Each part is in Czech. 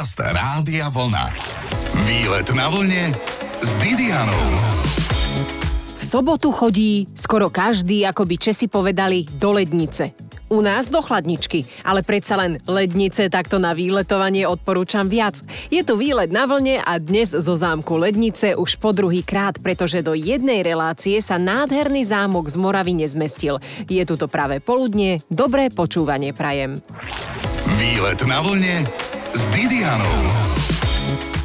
Podcast Rádia Vlna. Výlet na vlne s Didianou. V sobotu chodí skoro každý, ako by Česi povedali, do lednice. U nás do chladničky, ale predsa len lednice takto na výletovanie odporúčam viac. Je tu výlet na vlne a dnes zo zámku Lednice už po druhý krát, pretože do jednej relácie sa nádherný zámok z Moravy nezmestil. Je tu to práve poludnie, dobré počúvanie prajem. Výlet na vlne s Didianou.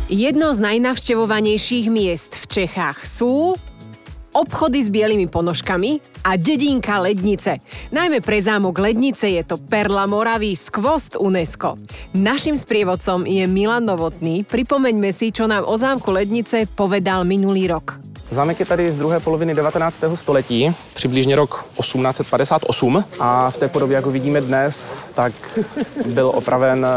Jedno z najnavštevovanejších miest v Čechách sú obchody s bielými ponožkami a dedinka Lednice. Najmä pre zámok Lednice je to perla Moravy, skvost UNESCO. Našim sprievodcom je Milan Novotný. Pripomeňme si, čo nám o zámku Lednice povedal minulý rok. Zámek je tady z druhé poloviny 19. století, přibližně rok 1858 a v té podobě, jak ho vidíme dnes, tak byl opraven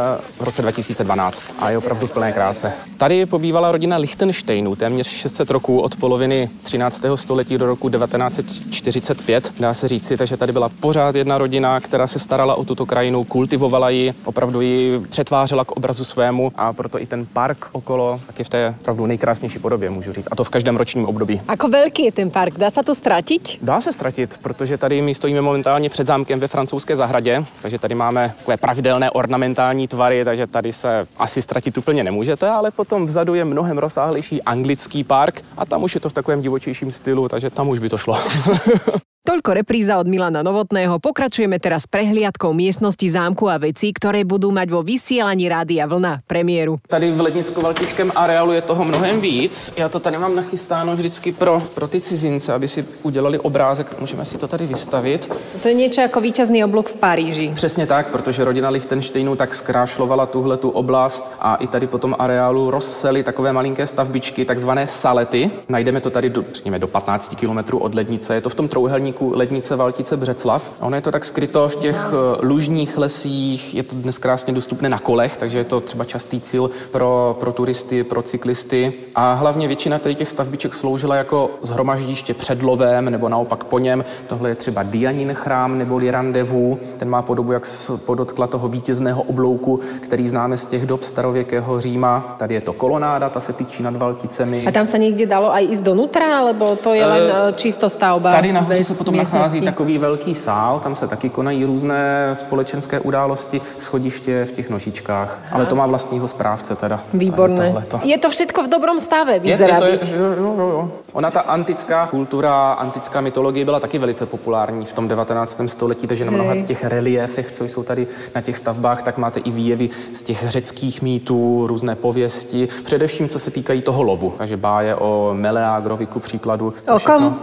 v roce 2012 a je opravdu v plné kráse. Tady pobývala rodina Lichtensteinů téměř 600 roků od poloviny 13. století do roku 1945, dá se říci, takže tady byla pořád jedna rodina, která se starala o tuto krajinu, kultivovala ji, opravdu ji přetvářela k obrazu svému a proto i ten park okolo tak je v té opravdu nejkrásnější podobě, můžu říct. A to v každém ročním období. Ako veľký je ten park? Dá sa to stratiť? Dá se ztratit, protože tady my stojíme momentálně před zámkem ve francouzské zahradě, takže tady máme takové pravidelné ornamentální tvary, takže tady se asi ztratit úplně nemůžete, ale potom vzadu je mnohem rozsáhlejší anglický park a tam už je to v takovém divočejším stylu, takže tam už by to šlo. Toľko repríza od Milana Novotného. Pokračujeme teraz prehliadkou miestnosti zámku a vecí, ktoré budú mať vo vysielaní Rádia Vlna premiéru. Tady v Lednicko-Valtickém areálu je toho mnohem víc. Já to tady mám nachystáno vždycky pro, pro ty cizince, aby si udělali obrázek. Můžeme si to tady vystavit. To je niečo ako víťazný oblúk v Paríži. Přesně tak, protože rodina Lichtensteinů tak zkrášlovala tuhle tu oblast a i tady po tom areálu rozsely takové malinké stavbičky, takzvané salety. Najdeme to tady do, řekněme, do 15 kilometrů od lednice. Je to v tom trouhelníku lednice Valtice Břeclav. A ono je to tak skryto v těch eh, lužních lesích, je to dnes krásně dostupné na kolech, takže je to třeba častý cíl pro, pro turisty, pro cyklisty. A hlavně většina tady těch stavbiček sloužila jako zhromaždiště před lovem nebo naopak po něm. Tohle je třeba Dianin chrám nebo Randevu. Ten má podobu jak podotkla toho vítězného oblouku, který známe z těch dob starověkého Říma. Tady je to kolonáda, ta se tyčí nad Valticemi. A tam sa niekde dalo aj ísť donútra, alebo to je len uh, čisto stavba? Tady nahoře se potom nachází takový velký sál, tam se taky konají různé společenské události, schodiště v těch nožičkách, ale to má vlastního správce teda. Výborné. Je to všetko v dobrom stave, Je, je vyzerá to, je, jo, jo, jo. Ona ta antická kultura, antická mytologie byla taky velice populární v tom 19. století, takže na mnoha těch reliefech, co jsou tady na těch stavbách, tak máte i výjevy z těch řeckých mýtů, různé pověsti, především co se týkají toho lovu. Takže báje o Meleagrovi ku příkladu. O kom? všechno.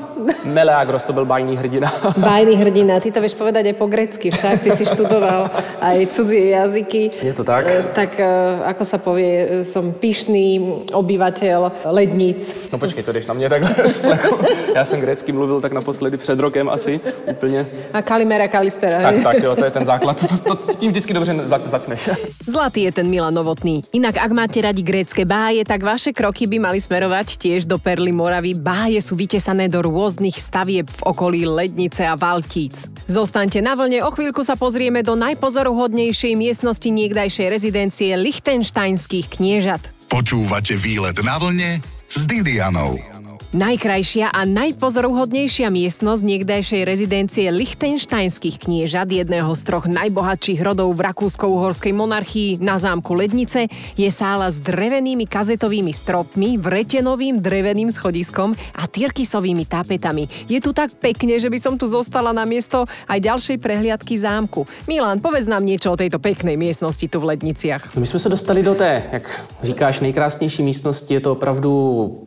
Meleagros to byl bájný hrdina. Bajný hrdina, ty to vieš povedať aj po grecky, však ty si študoval aj cudzie jazyky. Je to tak? E, Tak e, ako sa povie, e, som pyšný obyvateľ ledníc. No počkej, to jdeš na mě takhle fleku. Já jsem grécky mluvil tak naposledy před rokem asi úplně. A Kalimera Kalispera. Tak, tak, jo, to je ten základ. To, to, tím vždycky dobře za, začneš. Zlatý je ten Milan Novotný. Inak, ak máte radi grécké báje, tak vaše kroky by mali smerovať tiež do Perly Moravy. Báje sú vytesané do rôznych stavieb v okolí Lednice a Valtíc. Zostaňte na vlne, o chvíľku sa pozrieme do najpozoruhodnejšej miestnosti niekdajšej rezidencie Lichtensteinských kniežat. Počúvate výlet na vlne s Didianou. Najkrajšia a najpozoruhodnejšia miestnosť niekdajšej rezidencie Lichtensteinských kniežat, jedného z troch najbohatších rodov v Rakúsko-Uhorskej monarchii na zámku Lednice, je sála s drevenými kazetovými stropmi, vretenovým dreveným schodiskom a tyrkisovými tapetami. Je tu tak pekne, že by som tu zostala na miesto aj ďalšej prehliadky zámku. Milan, povedz nám niečo o tejto peknej miestnosti tu v Ledniciach. No my jsme se dostali do té, jak říkáš, nejkrásnější místnosti. Je to opravdu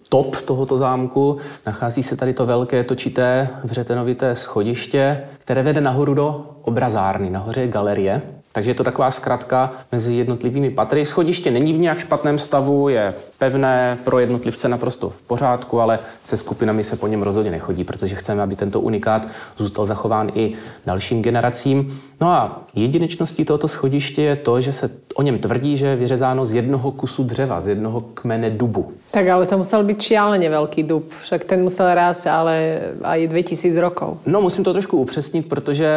top tohoto zámku. Nachází se tady to velké točité vřetenovité schodiště, které vede nahoru do obrazárny. Nahoře je galerie. Takže je to taková zkratka mezi jednotlivými patry. Schodiště není v nějak špatném stavu, je pevné, pro jednotlivce naprosto v pořádku, ale se skupinami se po něm rozhodně nechodí, protože chceme, aby tento unikát zůstal zachován i dalším generacím. No a jedinečností tohoto schodiště je to, že se o něm tvrdí, že je vyřezáno z jednoho kusu dřeva, z jednoho kmene dubu. Tak ale to musel byť šialene veľký dub. Však ten musel rásť ale aj 2000 rokov. No, musím to trošku upřesnit, protože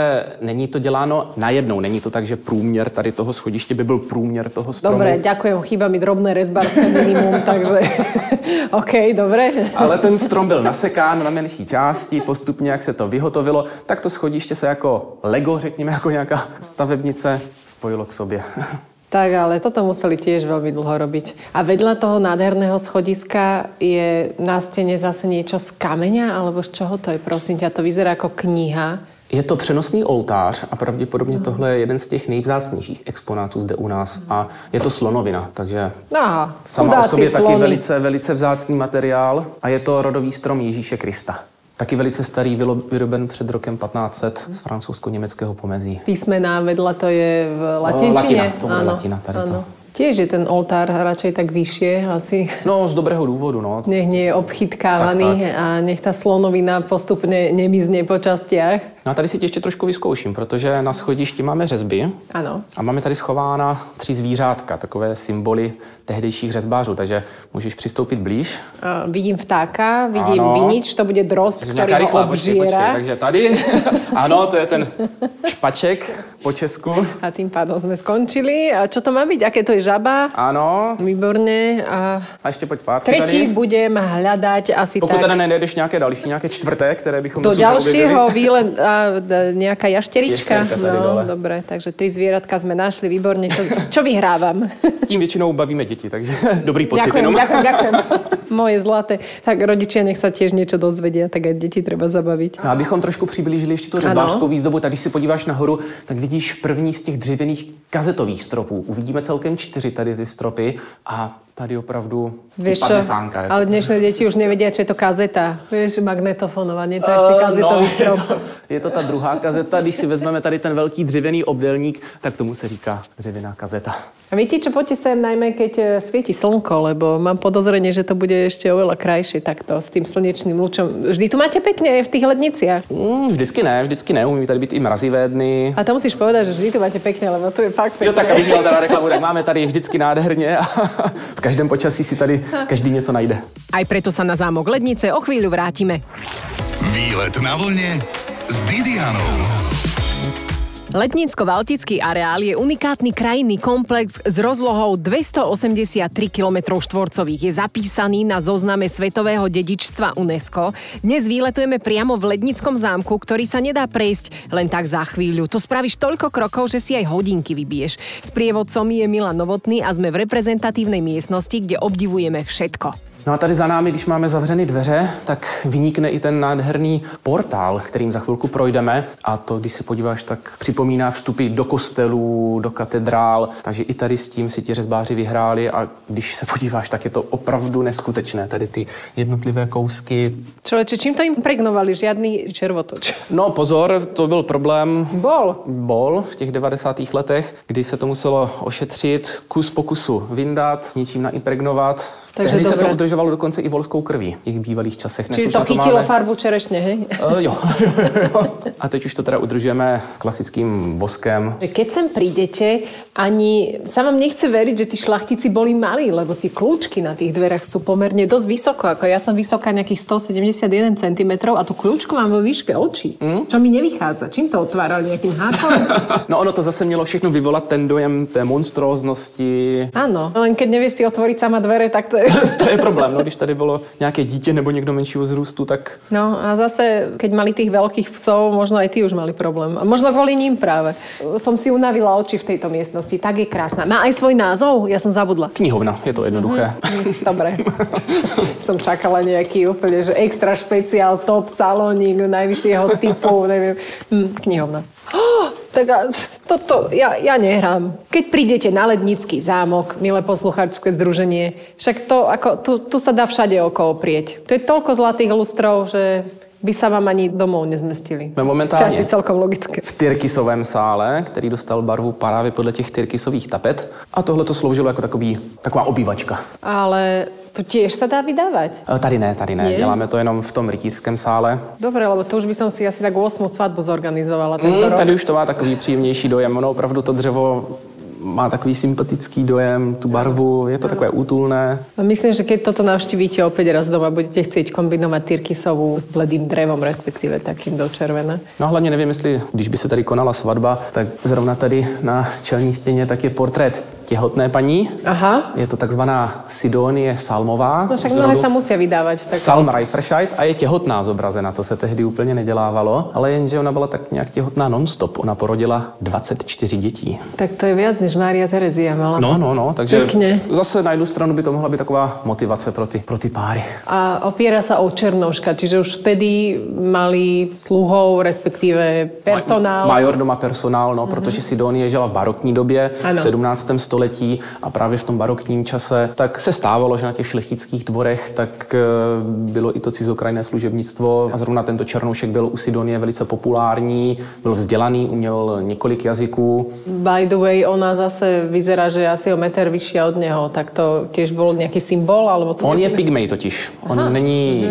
není to děláno najednou. Není to tak, že průměr tady toho schodiště by byl průměr toho stromu. Dobre, ďakujem, chýba mi drobné rezbarské minimum, takže OK, dobre. Ale ten strom byl nasekán na menší části, postupně jak se to vyhotovilo, tak to schodiště se jako Lego, řekněme, jako nějaká stavebnice spojilo k sobě. Tak, ale toto museli tiež veľmi dlho robiť. A vedľa toho nádherného schodiska je na stene zase niečo z kameňa, alebo z čoho to je, prosím ťa? To vyzerá ako kniha. Je to přenosný oltář a pravděpodobně tohle je jeden z těch nejvzácnějších exponátů zde u nás a je to slonovina, takže Aha, sama o sobě taky velice, velice vzácný materiál a je to rodový strom Ježíše Krista. Taky velice starý, vyroben před rokem 1500 z francouzsko-německého pomezí. Písmená vedľa to je v latinčine? latina, to bude latina, tady to. Tiež je ten oltár radšej tak vyššie, asi No, z dobrého důvodu, no. nech nie je obchytkávaný Tak, a nech tá slonovina postupne nemizne po častiach. No a tady si tě ještě trošku vyzkouším, protože na schodišti máme řezby Áno. a máme tady schována tři zvířátka, takové symboly tehdejších řezbářů, takže můžeš přistoupit blíž. A vidím vtáka, vidím Ano. vinič, to bude drost, Takže ktorý nějaká ho rychlá, počkej, počkej, takže tady, ano, to je ten špaček po česku. A tým pádom sme skončili. A čo to má byť? Aké to je žaba? Ano, Výborne. A a ještě pojď zpátky tretí tady. budem hľadať asi Pokud tak teda nenajdeš nějaké další, nějaké čtvrté, které bychom do ďalšieho výlet a d- nejaká jašterička. No, dole. dobre, takže tri zvieratka sme našli, výborne. Čo, čo vyhrávam? Tím většinou bavíme děti, takže dobrý pocit ďakujem, jenom. ďakujem, ďakujem. Moje zlaté. Tak rodičia nech sa tiež niečo dozvedia, tak aj deti treba zabaviť. No, abychom trošku přiblížili ještě tu řezbářskou výzdobu, tak když se podíváš nahoru, tak vidíš první z těch dřevěných kazetových stropů. Uvidíme celkem čtyři tady ty stropy a tady opravdu čo, padne sánka. ale dnešné deti už nevedia, čo je to kazeta. Vieš, magnetofonová, nie to je Eh, kazetový je strop. to, je to ta druhá kazeta, když si vezmeme tady ten velký dřevěný obdelník, tak tomu se říká dřevěná kazeta. A viete čo, poďte sem najmä, keď e, svieti slnko, lebo mám podozrenie, že to bude ešte oveľa krajšie takto s tým slnečným lúčom. Vždy tu máte pekne v tých ledniciach. Mm, vždycky ne, vždycky ne, umí tady být i mrazivé dny. A to musíš povedať, že vždy tu máte pekne, lebo tu je fakt pekne. Jo, tak abych měl teda reklamu, tak máme tady vždycky nádherně a v každém počasí si tady každý něco najde. Aj preto sa na zámok Lednice o chvíľu vrátime. Výlet na vlne s Didianou. Letnícko-Valtický areál je unikátny krajinný komplex s rozlohou 283 km štvorcových. Je zapísaný na zozname Svetového dedičstva UNESCO. Dnes výletujeme priamo v Lednickom zámku, ktorý sa nedá prejsť len tak za chvíľu. Tu spravíš toľko krokov, že si aj hodinky vybiješ. S prievodcom je Milan Novotný a sme v reprezentatívnej miestnosti, kde obdivujeme všetko. No a tady za námi, když máme zavřeny dveře, tak vynikne i ten nádherný portál, kterým za chvilku projdeme. A to, když se podíváš, tak připomíná vstupy do kostelů, do katedrál. Takže i tady s tím si ti řezbáři vyhráli a když se podíváš, tak je to opravdu neskutečné. Tady ty jednotlivé kousky. Človeče, čím to impregnovali? Žiadny červotoč. No pozor, to byl problém Bol. bol v těch 90. letech, kdy se to muselo ošetřit, kus po kusu vyndat, ničím naimpregnovat. Takže Tehdy se dobré. to udržovalo dokonce i volskou krví v těch bývalých časech. Už to chytilo máme- farbu čerešne, hej? Uh, jo. A teď už to teda udržujeme klasickým voskem. Keď sem prídete, ani sa vám nechce veriť, že tí šlachtici boli malí, lebo tie kľúčky na tých dverách sú pomerne dosť vysoko. Ako ja som vysoká nejakých 171 cm a tú kľúčku mám vo výške očí. Mm. Čo mi nevychádza? Čím to otvárali? Nejakým hákom? No ono to zase mělo všechno vyvolat ten dojem té monstróznosti. Áno, len keď nevieš si otvoriť sama dvere, tak to. To je problém, no, když tady bylo nějaké dítě nebo někdo menšího zrůstu, tak No a zase, keď mali tých veľkých psov, možno aj tí už mali problém. A možno kvôli ním práve. Som si unavila oči v tejto miestnosti. Tak je krásna. Má aj svoj názov? Ja som zabudla. knihovna, je to jednoduché. Hm, Dobre. som čakala nejaký úplne, že extra špeciál, top, salónik, najvyššieho typu, neviem. Hm, knihovna. Oh, tak a toto, ja, ja nehrám. Keď prídete na Lednický zámok, milé poslucháčské združenie, však to, ako, tu, tu sa dá všade oko oprieť. To je toľko zlatých lustrov, že by sa vám ani domov nezmestili. No, To momentálně. je asi celkom logické. v Tyrkisovém sále, který dostal barvu právě podle těch Tyrkisových tapet. A tohle to sloužilo jako takový, taková obývačka. Ale to tiež sa dá vydávať. E, Tady ne, tady ne. Nie? Děláme to jenom v tom rytířském sále. Dobre, lebo to už by som si asi tak 8 svadbu zorganizovala tento Mm, rok. tady už to má takový příjemnější dojem. Ono opravdu to dřevo má takový sympatický dojem, tu barvu, je to takové útulné. A myslím, že keď toto navštívite opäť raz doma, budete chcieť kombinovať tyrkysovú s bledým drevom, respektíve takým do červené. No hlavně nevím, jestli, když by se tady konala svatba, tak zrovna tady na čelní stěně tak je portrét těhotné paní. Aha. Je to takzvaná Sidonie Salmová. No však mnohé rodu sa musia vydávať. Tak... Salm Reiferscheid a je těhotná zobrazena, to se tehdy úplně nedělávalo, ale jenže ona byla tak nějak těhotná nonstop. Ona porodila 24 dětí. tak to je viac, než Mária Terezia mala. No, no, no, takže Pěkně. zase na jednu stranu by to mohla být taková motivace pro ty, pro ty páry. A opiera sa o Černoška, čiže už vtedy mali sluhov, respektíve personál. Major doma personál, no, protože Sidonie žila v barokní době, Ano. v 17. století a právě v tom barokním čase, tak se stávalo, že na těch šlechtických dvorech tak eh, bylo i to cizokrajné služebnictvo a zrovna tento Černoušek byl u Sidonie velice populární, byl vzdělaný, uměl několik jazyků. By the way, ona zase vyzerá, že je asi o meter vyššia od neho, tak to tiež bol nejaký symbol? Alebo co On je pygmej totiž. On není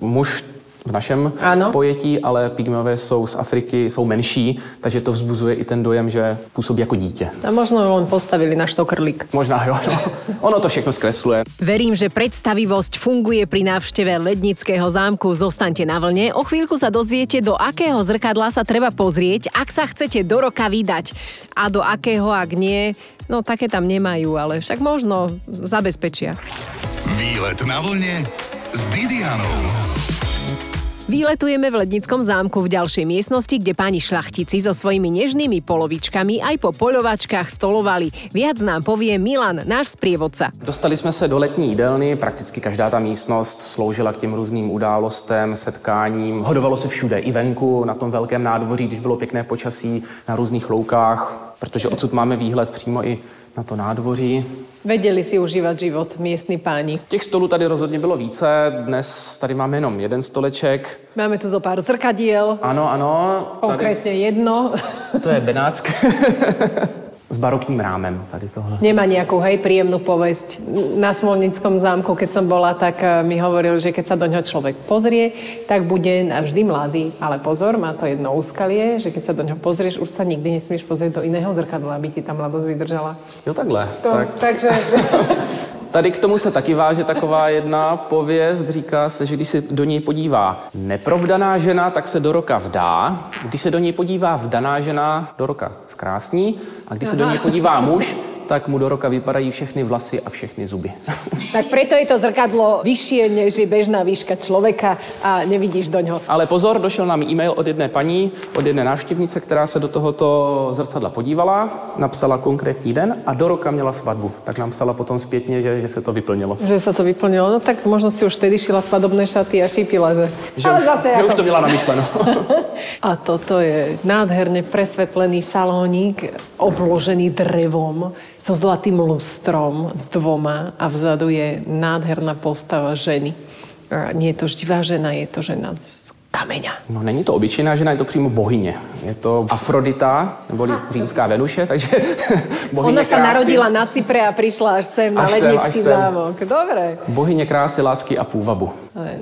muž v našem Ano. pojetí, ale pygmeové jsou z Afriky, jsou menší, takže to vzbuzuje i ten dojem, že působí jako dítě. A možno len postavili na štokrlík. Možná jo, no. Ono to všechno zkresluje. Verím, že predstavivosť funguje pri návšteve Lednického zámku. Zostaňte na vlne. O chvíľku sa dozviete, do akého zrkadla sa treba pozrieť, ak sa chcete do roka vydať. A do akého, ak nie, no také tam nemajú, ale však možno zabezpečia. Výlet na vlne s Didianou. Výletujeme v Lednickom zámku v ďalšej miestnosti, kde páni šlachtici so svojimi nežnými polovičkami aj po poľovačkách stolovali. Viac nám povie Milan, náš sprievodca. Dostali jsme se do letní jídelny, prakticky každá ta místnost sloužila k těm různým událostem, setkáním. Hodovalo se všude, i venku, na tom velkém nádvoří, když bylo pěkné počasí, na různých loukách, protože odsud máme výhled přímo i na to nádvoří. Vedeli si užívať život miestni páni. Těch stolů tady rozhodně bylo více, dnes tady máme jenom jeden stoleček. Máme tu zo pár zrkadiel, Ano, ano, tady, konkrétne jedno. to je Benátsk. S barokním rámem tady tohle. Nemá nejakú, hej, príjemnú povesť. Na Smolnickom zámku, keď som bola, tak eh, mi hovoril, že keď sa do ňoho človek pozrie, tak bude navždy mladý. Ale pozor, má to jedno úskalie, že keď sa do ňoho pozrieš, už sa nikdy nesmieš pozrieť do iného zrkadla, aby ti tá mladosť vydržala. Jo, takhle. To, Tak. Takže Tady k tomu se taky váže taková jedna pověst. Říká se, že když se do něj podívá neprovdaná žena, tak se do roka vdá. Když se do něj podívá vdaná žena, do roka zkrásní. A když se do něj podívá muž, tak mu do roka vypadají všechny vlasy a všechny zuby. tak preto je to zrkadlo vyššie, než je bežná výška človeka a nevidíš do ňoho. Ale pozor, došel nám e-mail od jedné paní, od jedné návštěvnice, která se do tohoto zrcadla podívala, napsala konkrétní den a do roka měla svatbu. Tak nám psala potom zpětně, že, že se to vyplnilo. Že sa to vyplnilo. No tak možno si už vtedy šila svadobné šaty a šípila, že... Že, Ale už, zase že ako- už to měla namyšleno. A toto je nádherne presvetlený salónik, obložený drevom, so zlatým lustrom, s dvoma a vzadu je nádherná postava ženy. A nie je to živá žena, je to žena z kameňa. No není to obyčejná žena, je to přímo bohyně. Je to Afrodita, neboli římská Venuše, takže bohyně Ona krásy, narodila na Cypre a prišla až sem na Až sem, Lednický až sem. zámok. Dobre. Bohyně krásy, lásky a půvabu. Je.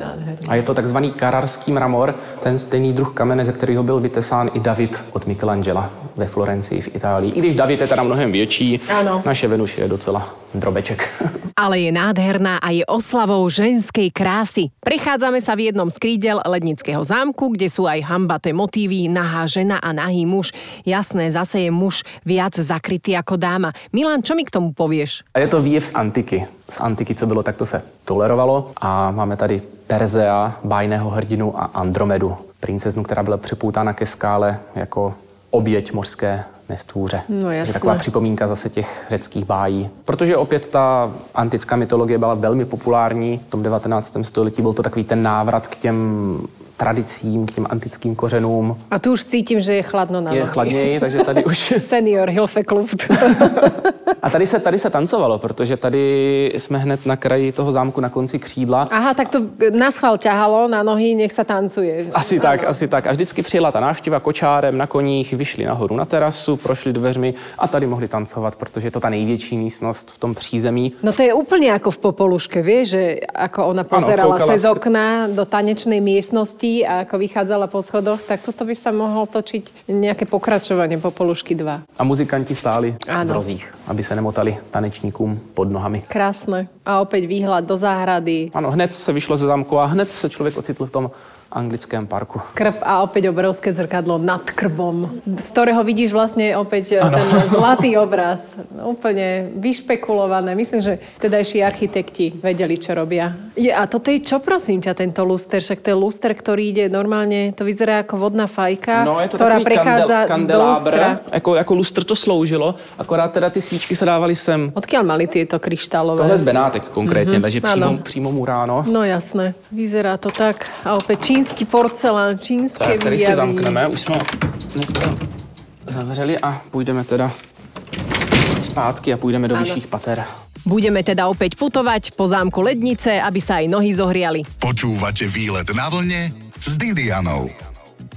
A je to takzvaný kararský mramor, ten stejný druh kamene, ze kterého byl vytesán i David od Michelangela ve Florencii v Itálii. I když David je teda mnohem větší, Ano. naše Venuše je docela drobeček. ale je nádherná a je oslavou ženskej krásy. Prechádzame sa v jednom z krídel Lednického zámku, kde sú aj hambaté motívy, nahá žena a nahý muž. Jasné, zase je muž viac zakrytý ako dáma. Milan, čo mi k tomu povieš? A je to výjev z antiky. Z antiky, co bylo, tak to se tolerovalo. A máme tady Perzea, bájného hrdinu a Andromedu, princeznu, která byla připoutána ke skále jako oběť mořské nestvůře. No, Je jasné. taková připomínka zase těch řeckých bájí. Protože opět ta antická mytologie byla velmi populární. V tom 19. století byl to takový ten návrat k těm tradicím, k těm antickým kořenům. A tu už cítim, že je chladno na Je nohy. chladněji, takže tady už Senior Hilfekluft. A tady se, tady se tancovalo, protože tady jsme hned na kraji toho zámku na konci křídla. Aha, tak to na schvál ťahalo na nohy, nech sa tancuje. Asi tak, asi tak. A vždycky přijela ta návštěva kočárem na koních, vyšli nahoru na terasu, prošli dveřmi a tady mohli tancovat, protože je to ta největší místnost v tom přízemí. No to je úplne ako v Popoluške, vieš, že ako ona pozerala koukala cez okna do tanečnej miestnosti ští a ako vychádzala po schodoch, tak toto by sa mohlo točiť nejaké pokračovanie po Polušky 2. A muzikanti stáli Ano. v rozích, aby se nemotali tanečníkům pod nohami. Krásne. A opäť výhľad do záhrady, Ano, hned se vyšlo ze zámku a hned se člověk ocitl v tom anglickém parku. krb a opäť obrovské zrkadlo nad krbom, z ktorého vidíš vlastne opäť ano. ten zlatý obraz. Úplne vyšpekulované. Myslím, že vtedajší architekti vedeli, čo robia. Je, a toto je čo, prosím ťa, tento luster? Však to je luster, ktorý ide normálne, to vyzerá ako vodná fajka, No, je to ktorá prechádza kandel, do lustra. jako, jako lustr to sloužilo, akorát teda ty svíčky se dávaly sem. Odkiaľ mali tieto kryštálové? Tohle z Benátek konkrétně, mm-hmm. takže přímo, přímo muráno. No jasné, vyzerá to tak. A opäť čínsky porcelán, čínske Tak, tady si výjavy. zamkneme, už jsme ho dneska zavřeli a půjdeme teda zpátky a půjdeme do Ano. vyšších pater. Budeme teda opäť putovať po zámku Lednice, aby sa aj nohy zohriali. Počúvate výlet na vlne s Didianou.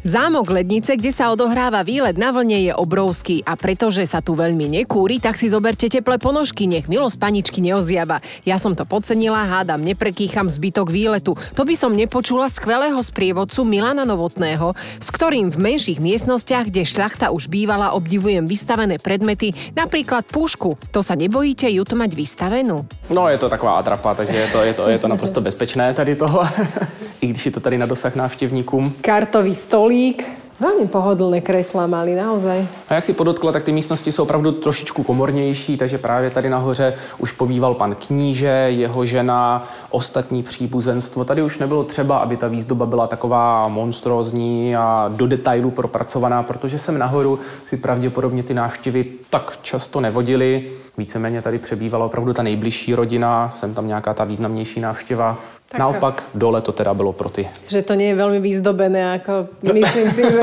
Zámok Lednice, kde sa odohráva výlet na vlne, je obrovský a pretože sa tu veľmi nekúri, tak si zoberte teplé ponožky, nech milosť paničky neoziaba. Ja som to podcenila, hádam, neprekýcham zbytok výletu. To by som nepočula skvelého sprievodcu Milana Novotného, s ktorým v menších miestnostiach, kde šľachta už bývala, obdivujem vystavené predmety, napríklad pušku. To sa nebojíte ju tu mať vystavenú? No, je to taková atrapa, takže je to, je to, je to naprosto bezpečné tady toho. I když je to tady na dosah návštěvníkům. Kartový stolík. Veľmi pohodlné kreslá mali, naozaj. A jak si podotkla, tak ty místnosti jsou opravdu trošičku komornější, takže právě tady nahoře už pobýval pan kníže, jeho žena, ostatní příbuzenstvo. Tady už nebylo třeba, aby ta výzdoba byla taková monstrózní a do detailu propracovaná, protože sem nahoru si pravděpodobně ty návštěvy tak často nevodily. Víceméně tady přebývala opravdu ta nejbližší rodina, sem tam nějaká ta významnější návštěva. Tak- Naopak dole to teda bylo pro ty Že to nie je veľmi vyzdobené, ako myslím si, že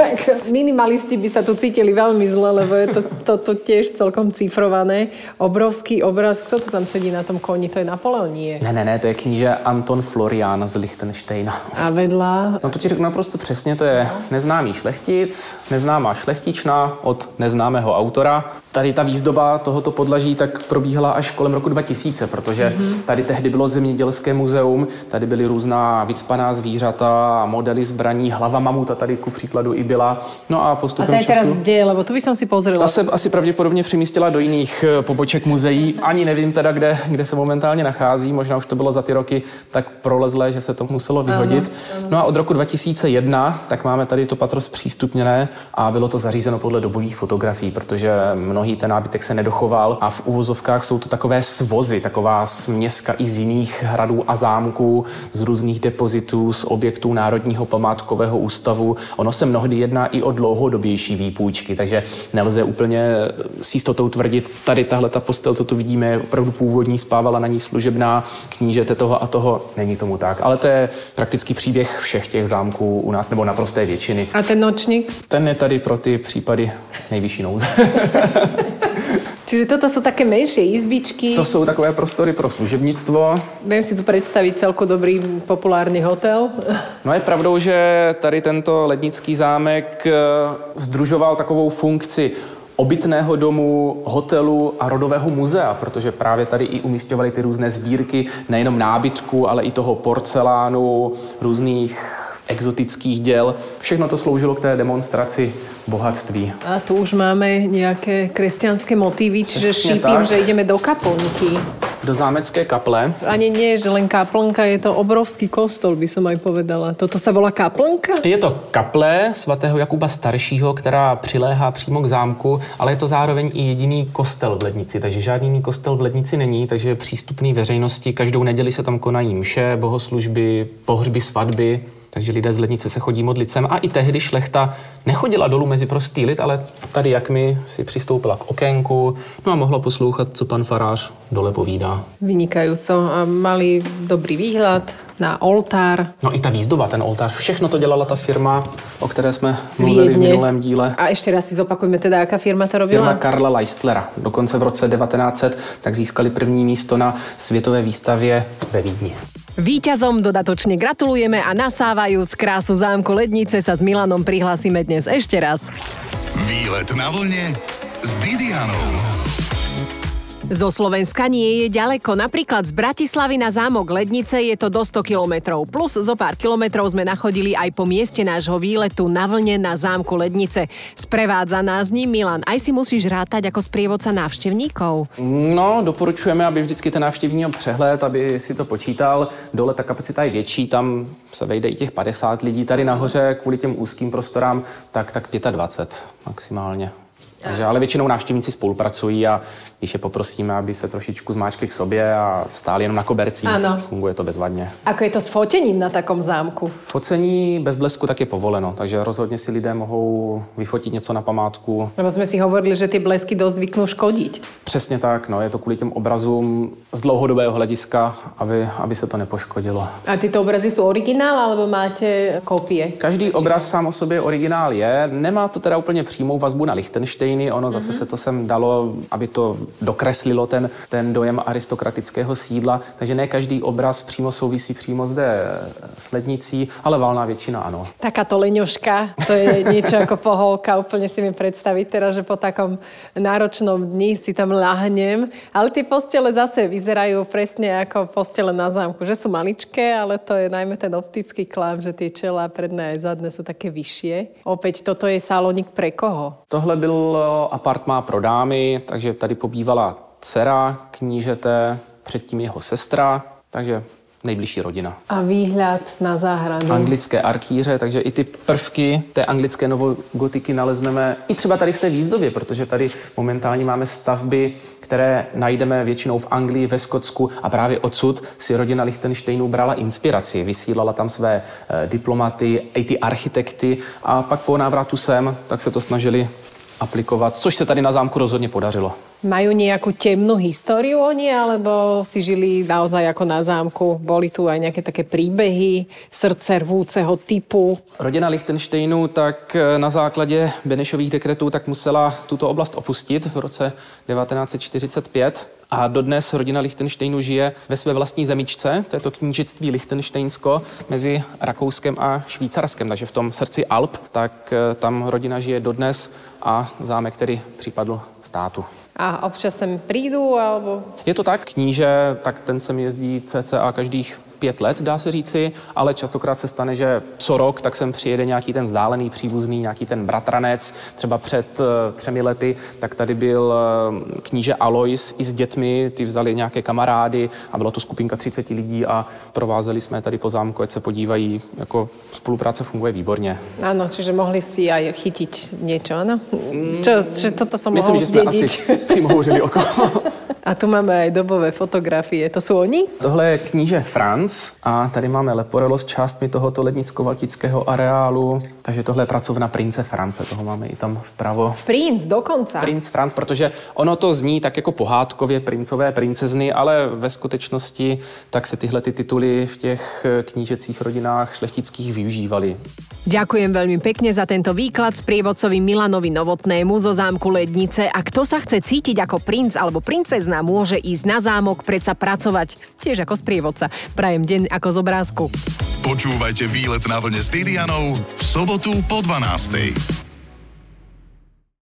ako minimalisti by sa tu cítili veľmi zle, lebo je to, to, to tiež celkom cifrované. Obrovský obraz, kto to tam sedí na tom koni? To je Napoleon, nie? Ne, ne, ne, to je kníže Anton Florian z Lichtensteina. A vedľa... No to ti řeknu naprosto přesně, to je neznámý šlechtic, neznámá šlechtična od neznámého autora. Tady ta výzdoba tohoto podlaží tak probíhala až kolem roku 2000, protože tady tehdy bylo zemědělské muzeum, tady byly různá vycpaná zvířata, modely zbraní, hlava mamuta tady ku příkladu i byla. No a A postupem to je teraz času... kde? Lebo tu by som si pozrela. Ta se asi pravděpodobně přemístila do jiných eh, poboček muzeí. Ani nevím teda, kde, kde se momentálně nachází. Možná už to bylo za ty roky tak prolezlé, že se to muselo vyhodit. No a od roku 2001 tak máme tady to patro zpřístupněné a bylo to zařízeno podle dobových fotografií, protože mnohý ten nábytek se nedochoval a v úvozovkách jsou to takové svozy, taková směska i z jiných hradů a zámků, z různých depozitů, z objektů Národního památkového ústavu. Ono se mnohdy jedná i o dlouhodobější výpůjčky, takže nelze úplně s jistotou tvrdit, tady tahle ta postel, co tu vidíme, je opravdu původní, spávala na ní služebná knížete toho a toho. Není tomu tak, ale to je prakticky příběh všech těch zámků u nás, nebo naprosté většiny. A ten nočník? Ten je tady pro ty případy nejvyšší nouze. Čiže toto sú také menšie izbičky. to jsou takové prostory pro služebnictvo. Viem si tu predstaviť celku dobrý populárny hotel. No je pravdou, že tady tento lednický zámek eh, združoval takovou funkci obytného domu, hotelu a rodového muzea, protože právě tady i umístěvali ty různé sbírky nejenom nábytku, ale i toho porcelánu, různých exotických děl. Všechno to sloužilo k té demonstraci bohatství. A tu už máme nejaké kresťanské motívy, čiže tak. že ideme do kaplnky. Do zámecké kaple Ani nie, že len kaplnka, je to obrovský kostol, by som aj povedala. Toto sa volá kaplnka? Je to kaple svatého Jakuba Staršího, která přiléhá přímo k zámku, ale je to zároveň i jediný kostel v Lednici, takže žádný jiný kostel v Lednici není, takže je přístupný veřejnosti. Každou neděli se tam konají mše, bohoslužby, pohřby, svatby, takže lidé z Lednice se chodí modlit sem. A i tehdy šlechta nechodila dolů mezi prostý lid, ale tady jak mi si přistoupila k okénku, no a mohla poslouchat, co pan farář dole povídá. Vynikajúco. A mali dobrý výhľad na oltár. No i ta výzdoba, ten oltář, všechno to dělala ta firma, o které jsme z mluvili v minulém díle. A ešte raz si zopakujme teda, aká firma to robila? Firma Karla Leistlera. Dokonce v roce 1900 tak získali první místo na světové výstavě ve Vídni. Výťazom dodatočne gratulujeme a nasávajúc krásu zámku Lednice sa s Milanom prihlásime dnes ešte raz. Výlet na vlne s Didianou. Zo Slovenska nie je ďaleko. Napríklad z Bratislavy na zámok Lednice je to do 100 kilometrov. Plus zo pár kilometrov sme nachodili aj po mieste nášho výletu na vlne na zámku Lednice. Sprevádza nás ním Milan. Aj si musíš rátať ako sprievodca návštevníkov? No, doporučujeme, aby vždycky ten návštěvník měl přehled, aby si to počítal. Dole ta kapacita je větší, tam se vejde i těch 50 lidí. Tady nahoře kvůli těm úzkým prostorám tak, tak 25 maximálně. Takže, ale většinou návštěvníci spolupracují a když je poprosíme, aby se trošičku zmáčkli k sobě a stáli jenom na kobercích, Ano. funguje to bezvadně. Ako je to s fotením na takom zámku? Focení bez blesku tak je povoleno, takže rozhodně si lidé mohou vyfotit něco na památku. Lebo sme si hovorili, že tie blesky dosť zvyknú škodiť. Přesně tak, no, je to kvůli těm obrazům z dlouhodobého hlediska, aby, aby se to nepoškodilo. A tieto obrazy sú originál, alebo máte kopie? Každý obraz sám o sobě originál je, nemá to teda úplně přímou vazbu na Lichtensteiny, ono zase se to sem dalo, aby to dokreslilo ten, ten dojem aristokratického sídla, takže ne každý obraz přímo souvisí přímo zde s lednicí, ale valná většina ano. Takáto leňoška, to je niečo ako poholka, úplne si mi predstaviť teraz, že po takom náročnom dni si tam lahnem. Ale tie postele zase vyzerajú presne ako postele na zámku, že sú maličké, ale to je najmä ten optický klam, že tie čela predné aj zadné sú také vyššie. Opäť, toto je salónik pre koho? Tohle byl eh, apartmá pro dámy, takže tady pobývala dcera knížete, předtím jeho sestra, takže nejbližší rodina. A výhľad na záhradu. anglické arkýře, takže i ty prvky té anglické novogotiky nalezneme i třeba tady v té výzdobě, protože tady momentálně máme stavby, které najdeme většinou v Anglii, ve Skotsku a právě odsud si rodina Lichtensteinů brala inspiraci, vysílala tam své eh, diplomaty, i ty architekty a pak po návratu sem, tak se to snažili aplikovat, což se tady na zámku rozhodně podařilo. Majú nejakú temnú históriu oni, alebo si žili naozaj ako na zámku? Boli tu aj nejaké také príbehy srdce rvúceho typu? Rodina Lichtensteinů tak eh, na základě Benešových dekretů tak musela tuto oblast opustit v roce 1945 a dodnes rodina Lichtensteinů žije ve své vlastní zemičce, to je to knížectví Lichtensteinsko mezi Rakouskem a Švýcarskem, takže v tom srdci Alp, tak eh, tam rodina žije dodnes a zámek tedy připadl státu. A občas sem prídu, alebo... Je to tak, kníže, tak ten sem jezdí cca každých pět let, dá se říci, ale častokrát se stane, že co rok tak sem přijede nějaký ten vzdálený příbuzný, nějaký ten bratranec. Třeba před eh, třemi lety, tak tady byl eh, kníže Alois i s dětmi, ty vzali nějaké kamarády a byla to skupinka 30 lidí a provázeli jsme tady po zámku, ať se podívají, jako spolupráce funguje výborně. Áno, čiže mohli si aj chytiť niečo, áno? Čo, že toto som Myslím, že jsme asi zdediť. přimhouřili okolo. A tu máme aj dobové fotografie. To sú oni? Tohle je kníže Franz a tady máme Leporello s částmi tohoto lednicko-valtického areálu, takže tohle je pracovna prince France, toho máme i tam vpravo. Princ, dokonca. Princ Franz, protože ono to zní tak jako pohádkově princové, princezny, ale ve skutečnosti tak se tyhle ty tituly v těch eh, knížecích rodinách šlechtických využívaly. Ďakujem veľmi pekne za tento výklad s prievodcovi Milanovi Novotnému zo zámku Lednice a kto sa chce cítiť ako princ alebo princezna, môže ísť na zámok, predsa pracovať, tiež ako sprievodca. Prajem deň ako z obrázku. Počúvajte výlet na vlne s Didianou v sobotu po 12.